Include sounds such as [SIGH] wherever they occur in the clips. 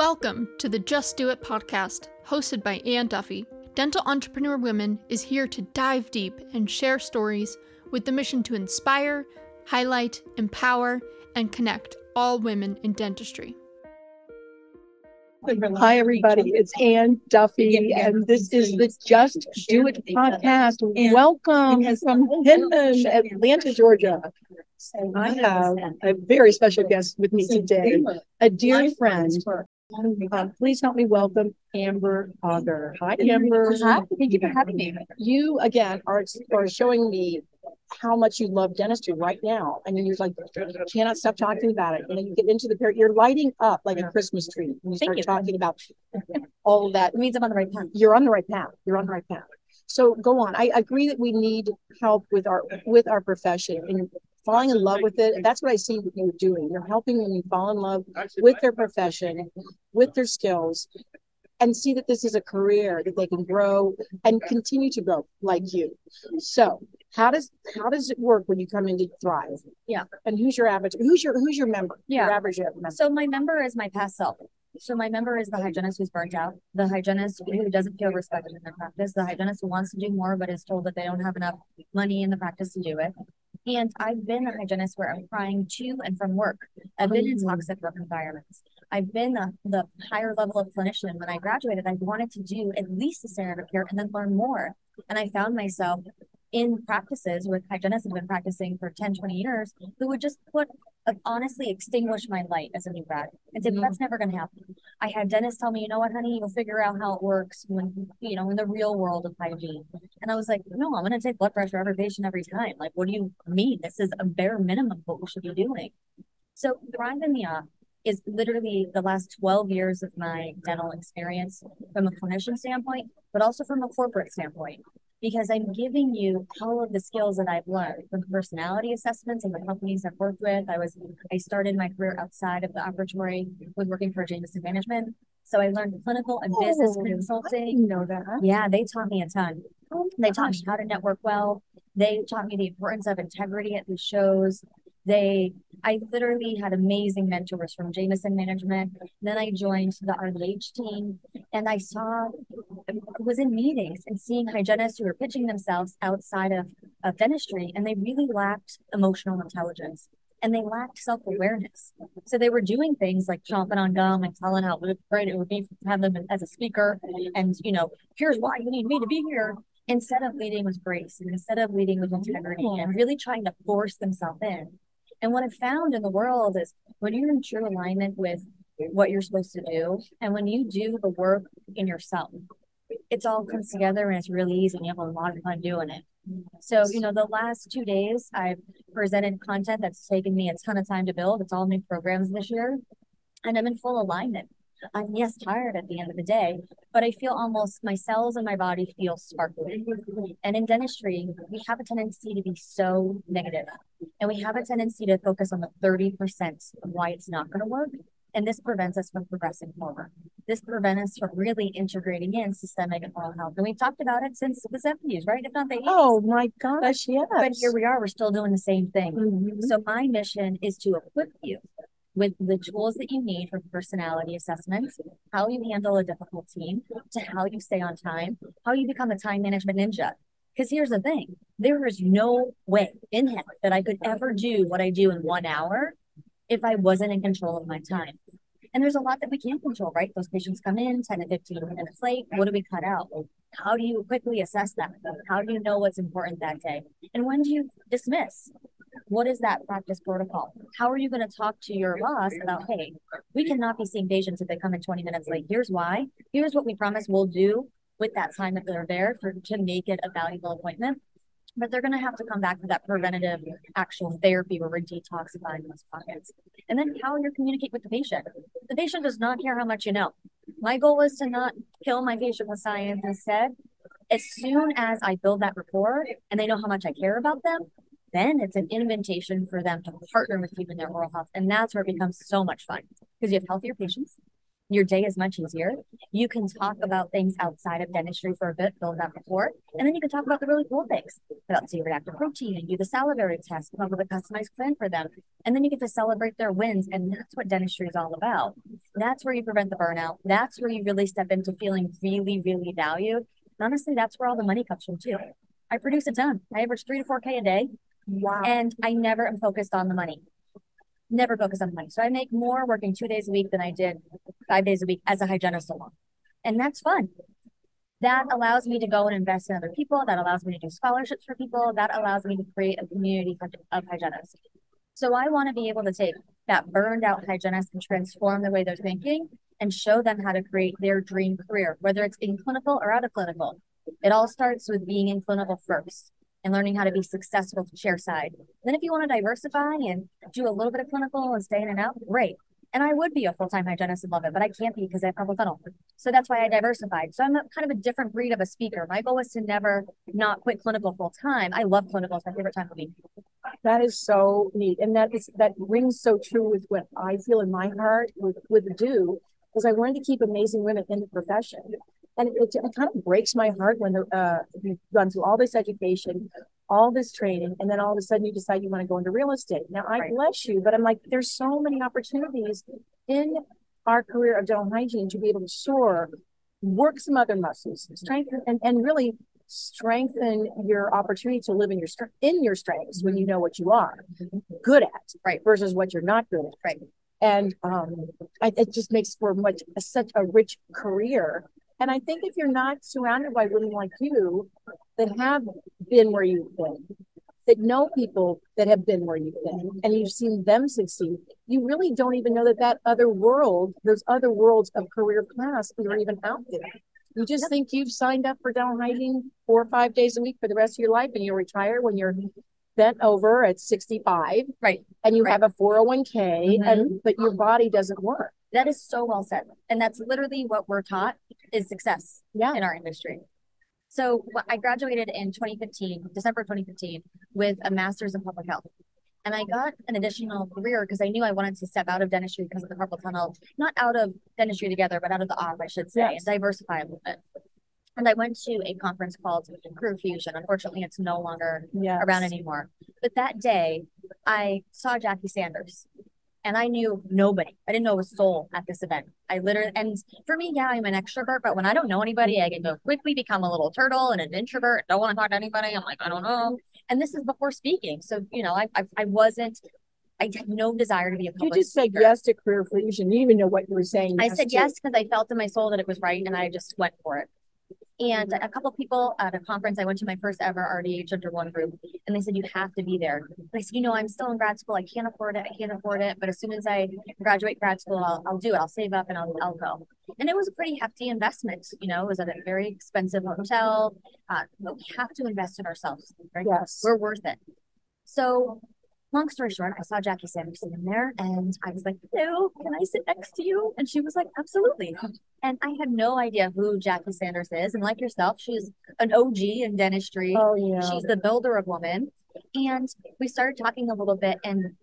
Welcome to the Just DeW It podcast, hosted by Anne Duffy. Dental Entrepreneur Women is here to dive deep and share stories with the mission to inspire, highlight, empower, and connect all women in dentistry. Hi, everybody. It's Anne Duffy, and this is the Just DeW It podcast. Welcome from Hinman, Atlanta, Georgia. I have a very special guest with me today, a dear friend. Um, please help me welcome Amber Auger. Hi, Amber. Hi, thank you for having me. You again are, are showing me how much you love dentistry right now. I mean, you're like, you cannot stop talking about it. And then you get into the period, you're lighting up like a Christmas tree when you Thank start you. talking about all of that. It means I'm on the right path. You're on the right path. You're on the right path. So go on. I agree that we need help with our with our profession and falling in love with it. That's what I see what you're doing. You're helping women fall in love with their profession, with their skills, and see that this is a career that they can grow and continue to grow like you. So how does how does it work when you come into Thrive? Yeah. And who's your average? Who's your who's your member? Your Yeah. average member. So my member is my past self. So my member is the hygienist who's burnt out, the hygienist who doesn't feel respected in their practice, the hygienist who wants to do more but is told that they don't have enough money in the practice to do it. And I've been a hygienist where I'm crying to and from work. I've been in Mhm. toxic work environments. I've been the, the higher level of clinician. When I graduated, I wanted to do at least the standard of care and then learn more. And I found myself in practices with hygienists have been practicing for 10, 20 years who would just put honestly extinguish my light as a new grad and say, Mhm. that's never going to happen. I had dentists tell me, you know what, honey, you'll figure out how it works when, you know, in the real world of hygiene. And I was like, no, I'm going to take blood pressure every patient every time. Like, what do you mean? This is a bare minimum of what we should be doing. So Thrive in the Op is literally the last 12 years of my dental experience from a clinician standpoint, but also from a corporate standpoint because I'm giving you all of the skills that I've learned from personality assessments and the companies I've worked with. I was I started my career outside of the operatory with working for Jameson Management. So I learned clinical and business Oh, consulting. know that. Yeah, they taught me a ton. Oh they taught me how to network well. They taught me the importance of integrity at these shows. They, I literally had amazing mentors from Jameson Management. Then I joined the RDH team and I saw, was in meetings and seeing hygienists who were pitching themselves outside of, of dentistry and they really lacked emotional intelligence and they lacked self-awareness. So they were doing things like chomping on gum and telling how great it would be to have them as a speaker and, you know, here's why you need me to be here instead of leading with grace and instead of leading with integrity and really trying to force themselves in. And what I've found in the world is when you're in true alignment with what you're supposed to do, and when you do the work in yourself, it's all comes together and it's really easy and you have a lot of fun doing it. So, you know, the last two days I've presented content that's taken me a ton of time to build. It's all new programs this year. And I'm in full alignment. I'm yes tired at the end of the day, but I feel almost my cells in my body feel sparkly. And in dentistry, we have a tendency to be so negative, and we have a tendency to focus on the 30% of why it's not going to work. And this prevents us from progressing forward. This prevents us from really integrating in systemic and oral health. And we've talked about it since the 70s, right? If not the 80s. Oh my gosh, yes. But here we are, we're still doing the same thing. Mhm. So my mission is to equip you with the tools that you need for personality assessments, how you handle a difficult team, to how you stay on time, how you become a time management ninja. Because here's the thing, there is no way in heck that I could ever do what I do in one hour if I wasn't in control of my time. And there's a lot that we can't control, right? Those patients come in 10 to 15 minutes late. What do we cut out? How do you quickly assess that? How do you know what's important that day? And when do you dismiss? What is that practice protocol? How are you going to talk to your boss about, hey, we cannot be seeing patients if they come in 20 minutes late. Here's why. Here's what we promise we'll do with that time that they're there for to make it a valuable appointment. But they're going to have to come back for that preventative actual therapy where we're detoxifying those pockets. And then how you communicate with the patient. The patient does not care how much you know. My goal is to not kill my patient with science. Instead, as soon as I build that rapport and they know how much I care about them, then it's an invitation for them to partner with you in their oral health. And that's where it becomes so much fun because you have healthier patients, your day is much easier. You can talk about things outside of dentistry for a bit, build that rapport, and then you can talk about the really cool things about C-reactive protein and do the salivary test, come up with a customized plan for them. And then you get to celebrate their wins. And that's what dentistry is all about. That's where you prevent the burnout. That's where you really step into feeling really, really valued. And honestly, that's where all the money comes from too. I produce a ton. I average three to four K a day. Wow. And I never am focused on the money. Never focus on the money. So I make more working two days a week than I did five days a week as a hygienist alone. And that's fun. That allows me to go and invest in other people. That allows me to do scholarships for people. That allows me to create a community of hygienists. So I want to be able to take that burned out hygienist and transform the way they're thinking and show them how to create their dream career, whether it's in clinical or out of clinical. It all starts with being in clinical first and learning how to be successful to chair side. Then if you want to diversify and do a little bit of clinical and stay in and out, great. And I would be a full-time hygienist and love it, but I can't be because I have carpal tunnel. So that's why I diversified. So I'm a, kind of a different breed of a speaker. My goal is to never not quit clinical full time. I love clinical. It's my favorite time of week. That is so neat. And that is that rings so true with what I feel in my heart with with DeW, because I wanted to keep amazing women in the profession. And it, it, it kind of breaks my heart when the, uh, you run through all this education, all this training, and then all of a sudden you decide you want to go into real estate. Now, I right. bless you, but I'm like, there's so many opportunities in our career of dental hygiene to be able to soar, work some other muscles, strengthen, and, and really strengthen your opportunity to live in your in your strengths when you know what you are good at, right, versus what you're not good at, right. And um, I, it just makes for much such a rich career and I think if you're not surrounded by women like you that have been where you've been, that know people that have been where you've been, and you've seen them succeed, you really don't even know that that other world, those other worlds of career paths are even out there. You just think you've signed up for hygiene four or five days a week for the rest of your life, and you'll retire when you're bent over at 65 right and you right. have a 401k mm-hmm. and but your body doesn't work that is so well said. And that's literally what we're taught is success yeah. in our industry. So I graduated in 2015, December 2015, with a master's in public health. And I got an additional career because I knew I wanted to step out of dentistry because of the carpal tunnel, not out of dentistry together, but out of the op, I should say, yes. and diversify a little bit. And I went to a conference called Career Fusion. Unfortunately, it's no longer yes. around anymore. But that day, I saw Jackie Sanders and I knew nobody. I didn't know a soul at this event. I literally, and for me, yeah, I'm an extrovert, but when I don't know anybody, I can go quickly become a little turtle and an introvert. Don't want to talk to anybody. I'm like, I don't know. And this is before speaking, so you know, I I, I wasn't. I had no desire to be a public. You just speaker. said yes to career fusion. You didn't even know what you were saying. I said to. yes because I felt in my soul that it was right, and I just went for it. And a couple people at a conference, I went to my first ever RDH Under One Roof, and they said, You have to be there. And I said, You know, I'm still in grad school. I can't afford it. I can't afford it. But as soon as I graduate grad school, I'll, I'll do it. I'll save up and I'll, I'll go. And it was a pretty hefty investment. You know, it was at a very expensive hotel. Uh, but we have to invest in ourselves. Right? Yes. We're worth it. So long story short, I saw Jackie Sanders in there and I was like, hello, can I sit next to you? And she was like, absolutely. And I had no idea who Jackie Sanders is. And like yourself, she's an OG in dentistry. Oh, yeah. She's the builder of women. And we started talking a little bit and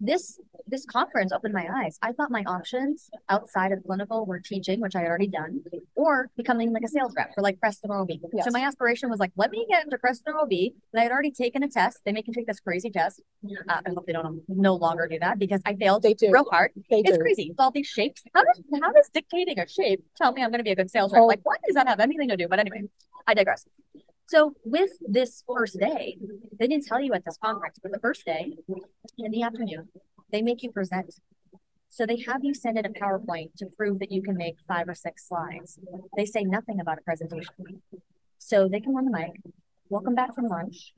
this this conference opened my eyes. I thought my options outside of clinical were teaching, which I had already done, or becoming like a sales rep for like Preston OB. Yes. So my aspiration was like, let me get into Preston OB. And I had already taken a test. They make you take this crazy test. Uh, I hope they don't no longer do that because I failed they do. real hard. They it's do. crazy. It's all these shapes. How does how does dictating a shape tell me I'm going to be a good sales rep? Oh. Like, what does that have anything to do? But anyway, I digress. So with this first day, they didn't tell you at this conference, but the first day in the afternoon, they make you present. So they have you send in a PowerPoint to prove that you can make five or six slides. They say nothing about a presentation. So they come on the mic, welcome back from lunch.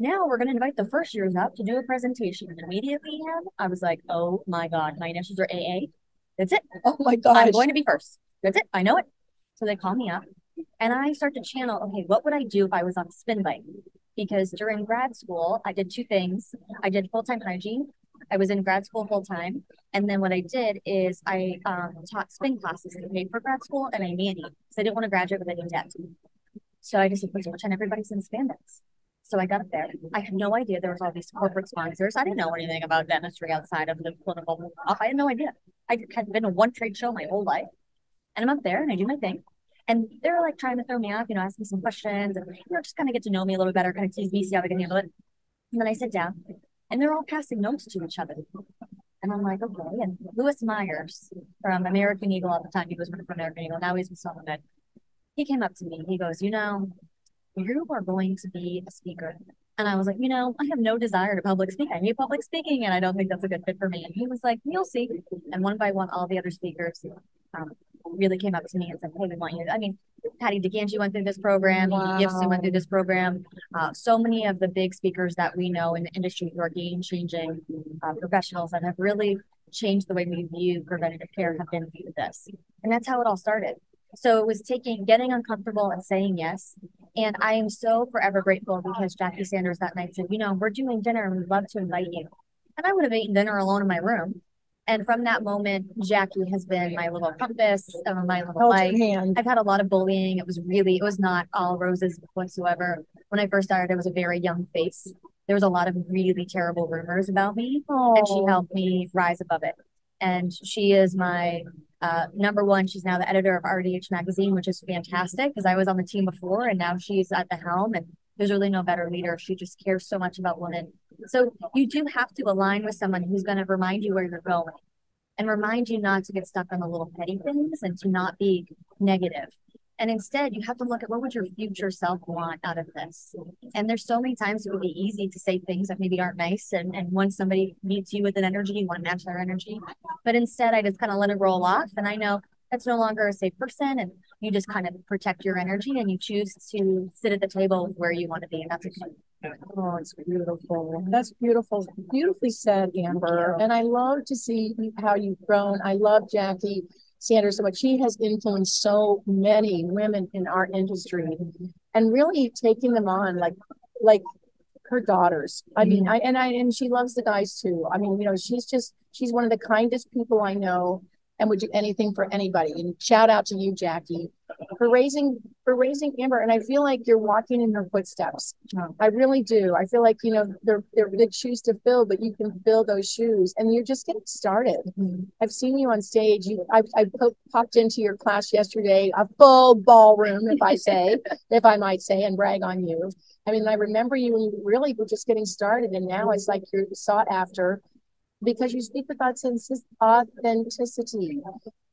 Now we're going to invite the first years up to do a presentation. And immediately, I was like, oh my God, my initials are AA. That's it. Oh my God. I'm going to be first. That's it. I know it. So they call me up and I start to channel, okay, what would I do if I was on a spin bike? Because during grad school, I did two things. I did full-time hygiene I was in grad school full time. And then what I did is I um, taught spin classes to pay for grad school and I nannied because I didn't want to graduate with any debt. So I just said, pretend everybody's in spandex. So I got up there. I had no idea there was all these corporate sponsors. I didn't know anything about dentistry outside of the clinical. I had no idea. I had been to one trade show my whole life. And I'm up there and I do my thing. And they're like trying to throw me off, you know, ask me some questions and, you know, just kind of get to know me a little better, kind of tease me, see how I can handle it. And then I sit down and they're all passing notes to each other. And I'm like, okay. And Lewis Myers from American Eagle at the time, he was running for American Eagle. Now he's with Solomon. He came up to me. He goes, you know, you are going to be a speaker. And I was like, you know, I have no desire to public speak. I hate public speaking and I don't think that's a good fit for me. And he was like, you'll see. And one by one, all the other speakers um, really came up to me and said, hey, we want you. I mean, Patti DiGangi went through this program. Wow. Gibson went through this program. Uh, so many of the big speakers that we know in the industry who are game changing uh, professionals that have really changed the way we view preventative care have been through this. And that's how it all started. So it was taking, getting uncomfortable and saying yes. And I am so forever grateful because Jackie Sanders that night said, you know, we're doing dinner and we'd love to invite you. And I would have eaten dinner alone in my room. And from that moment, Jackie has been my little compass, uh, my little light. I've had a lot of bullying. It was really, it was not all roses whatsoever. When I first started, I was a very young face. There was a lot of really terrible rumors about me, Aww. and she helped me rise above it. And she is my uh, number one, she's now the editor of RDH magazine, which is fantastic because I was on the team before and now she's at the helm and there's really no better leader. She just cares so much about women. So you do have to align with someone who's going to remind you where you're going and remind you not to get stuck on the little petty things and to not be negative. And instead, you have to look at what would your future self want out of this. And there's so many times it would be easy to say things that maybe aren't nice. And, and when somebody meets you with an energy, you want to match their energy. But instead, I just kind of let it roll off. And I know that's no longer a safe person. And you just kind of protect your energy and you choose to sit at the table where you want to be. And that's okay. Oh, it's beautiful. That's beautiful. Beautifully said, Amber. And I love to see how you've grown. I love Jackie Sanders so much. She has influenced so many women in our industry and really taking them on like like her daughters. I mean, mm-hmm. I and I and she loves the guys too. I mean, you know, she's just she's one of the kindest people I know and would do anything for anybody. And shout out to you, Jackie, for raising for raising Amber. And I feel like you're walking in her footsteps. I really do. I feel like you know they're they're big shoes to fill, but you can fill those shoes, and you're just getting started. Mm-hmm. I've seen you on stage. You, I I popped into your class yesterday, a full ballroom, if I say, [LAUGHS] if I might say, and brag on you. I mean, I remember you when you really were just getting started, and now it's like you're sought after because you speak with authenticity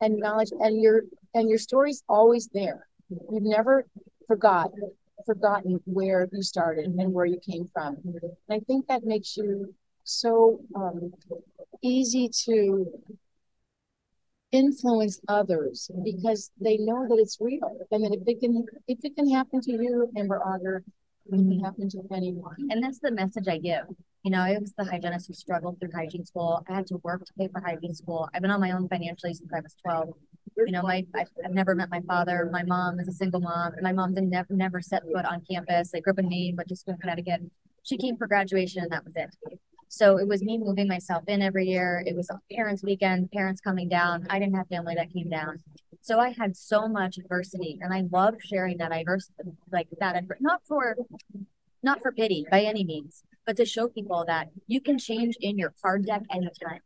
and knowledge and your and your story's always there. You've never forgot forgotten where you started and where you came from. And i think that makes you so um, easy to influence others because they know that it's real and that if it can if it can happen to you amber auger can mm-hmm. happen to anyone and that's the message i give you know, I was the hygienist who struggled through hygiene school. I had to work to pay for hygiene school. I've been on my own financially since I was 12. You know, my I've, I've never met my father. My mom is a single mom. My mom didn't never never set foot on campus. I grew up in Maine, but just in Connecticut. She came for graduation, and that was it. So it was me moving myself in every year. It was parents' weekend, parents coming down. I didn't have family that came down. So I had so much adversity, and I love sharing that adversity, like that, not for not for pity by any means, but to show people that you can change in your card deck anytime.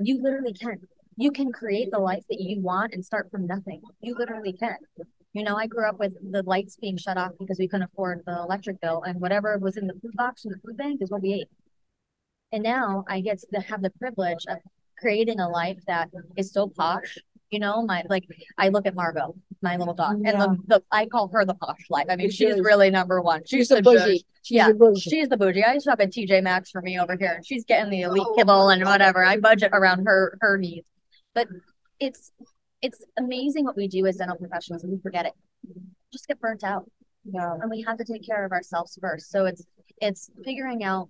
You literally can. You can create the life that you want and start from nothing. You literally can. You know, I grew up with the lights being shut off because we couldn't afford the electric bill, and whatever was in the food box in the food bank is what we ate. And now I get to have the privilege of creating a life that is so posh you know, my like I look at Margot, my little dog, yeah. and the, the I call her the posh life. I mean, she she's is. really number one. She's, she's the bougie. She's yeah, bougie. she's the bougie. I shop at TJ Maxx for me over here, and she's getting the elite oh. kibble and whatever. I budget around her her needs, but it's it's amazing what we do as dental professionals, and we forget it. Just get burnt out. Yeah, and we have to take care of ourselves first. So it's it's figuring out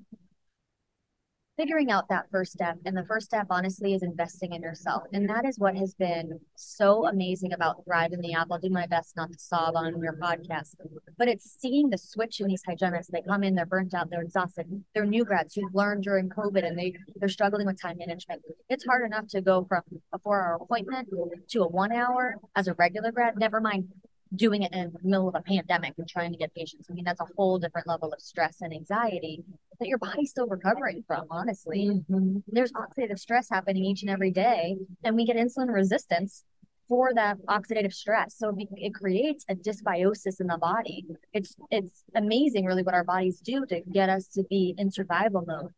figuring out that first step. And the first step, honestly, is investing in yourself. And that is what has been so amazing about Thrive in the Op. I'll do my best not to sob on your podcast, but it's seeing the switch in these hygienists. They come in, they're burnt out, they're exhausted. They're new grads who've learned during COVID and they, they're struggling with time management. It's hard enough to go from a four hour appointment to a one hour as a regular grad, never mind doing it in the middle of a pandemic and trying to get patients. I mean, that's a whole different level of stress and anxiety. That your body's still recovering from, honestly. Mhm. There's oxidative stress happening each and every day, and we get insulin resistance for that oxidative stress. So it, it creates a dysbiosis in the body. It's it's amazing, really, what our bodies do to get us to be in survival mode.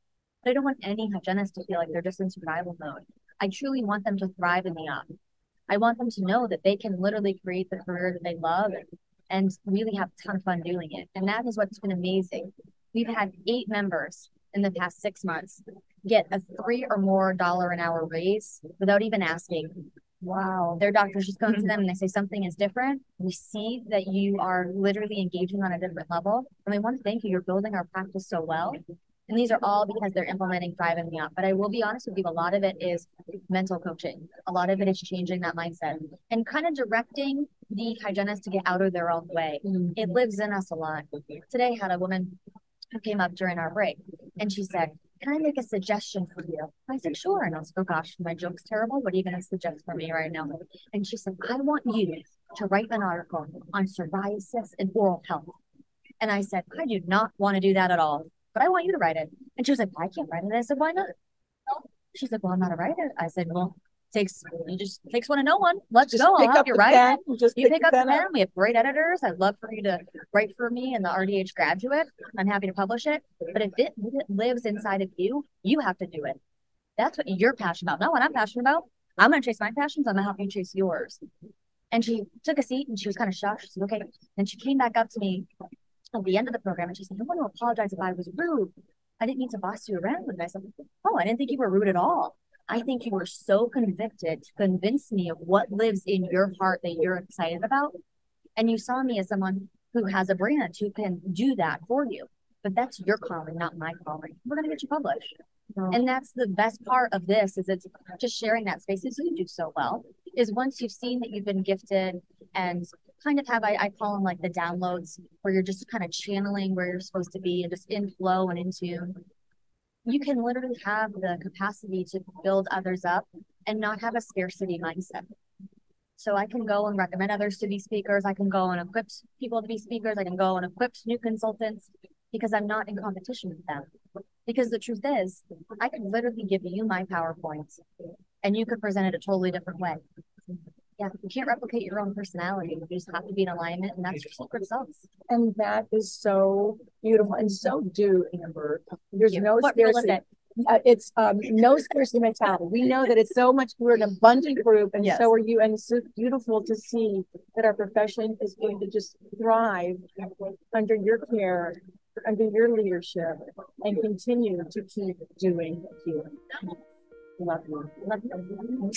But I don't want any hygienist to feel like they're just in survival mode. I truly want them to thrive in the Op. I want them to know that they can literally create the career that they love and, and really have a ton of fun doing it. And that is what's been amazing. We've had eight members in the past six months get a three or more dollar an hour raise without even asking. Wow. Their doctors just come to them and they say something is different. We see that you are literally engaging on a different level. And we want to thank you. You're building our practice so well. And these are all because they're implementing Thrive in the Op. But I will be honest with you, a lot of it is mental coaching. A lot of it is changing that mindset and kind of directing the hygienists to get out of their own way. Mm-hmm. It lives in us a lot. Today I had a woman who came up during our break and she said, Can I make a suggestion for you? I said, Sure. And I was like, Oh gosh, my joke's terrible. What are you going to suggest for me right now? And she said, I want you to write an article on psoriasis and oral health. And I said, I do not want to do that at all, but I want you to write it. And she was like, I can't write it. I said, Why not? She said, Well, I'm not a writer. I said, Well, takes you just takes one to know one. Let's Just go. I'll pick up you the write pen. it. Just You pick up the pen pen. We have great editors. I'd love for you to write for me and the RDH graduate. I'm happy to publish it. But if it, if it lives inside of you, you have to do it. That's what you're passionate about, not what I'm passionate about. I'm gonna chase my passions. I'm gonna help you chase yours. And she took a seat and she was kind of shocked. She said, okay. Then she came back up to me at the end of the program and she said, I want to apologize if I was rude. I didn't mean to boss you around. And I said, Oh, I didn't think you were rude at all. I think you were so convicted to convince me of what lives in your heart that you're excited about. And you saw me as someone who has a brand who can do that for you. But that's your calling, not my calling. We're gonna get you published. And that's the best part of this is it's just sharing that space. So you do so well is once you've seen that you've been gifted and kind of have I, I call them like the downloads where you're just kind of channeling where you're supposed to be and just in flow and in tune you can literally have the capacity to build others up and not have a scarcity mindset. So I can go and recommend others to be speakers. I can go and equip people to be speakers. I can go and equip new consultants because I'm not in competition with them. Because the truth is, I could literally give you my PowerPoint and you could present it a totally different way. Yeah, you can't replicate your own personality. You just have to be in alignment, and that's your secret sauce. And that is so beautiful and so DeW, Amber. There's no What rule is scarcity. Uh, it's um no scarcity mentality. We know that it's so much, we're an abundant group and Yes. so are you. And it's so beautiful to see that our profession is going to just thrive under your care, under your leadership and continue to keep doing you. Love you. Love you.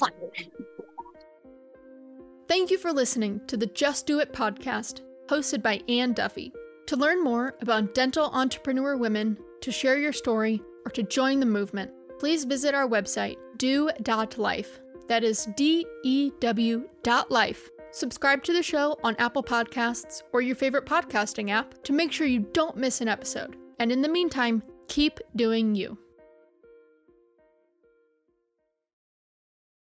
Thank you for listening to the Just DeW It podcast, hosted by Anne Duffy. To learn more about dental entrepreneur women, to share your story, or to join the movement, please visit our website, dew.life. That is D E W dot life. Subscribe to the show on Apple Podcasts or your favorite podcasting app to make sure you don't miss an episode. And in the meantime, keep doing you.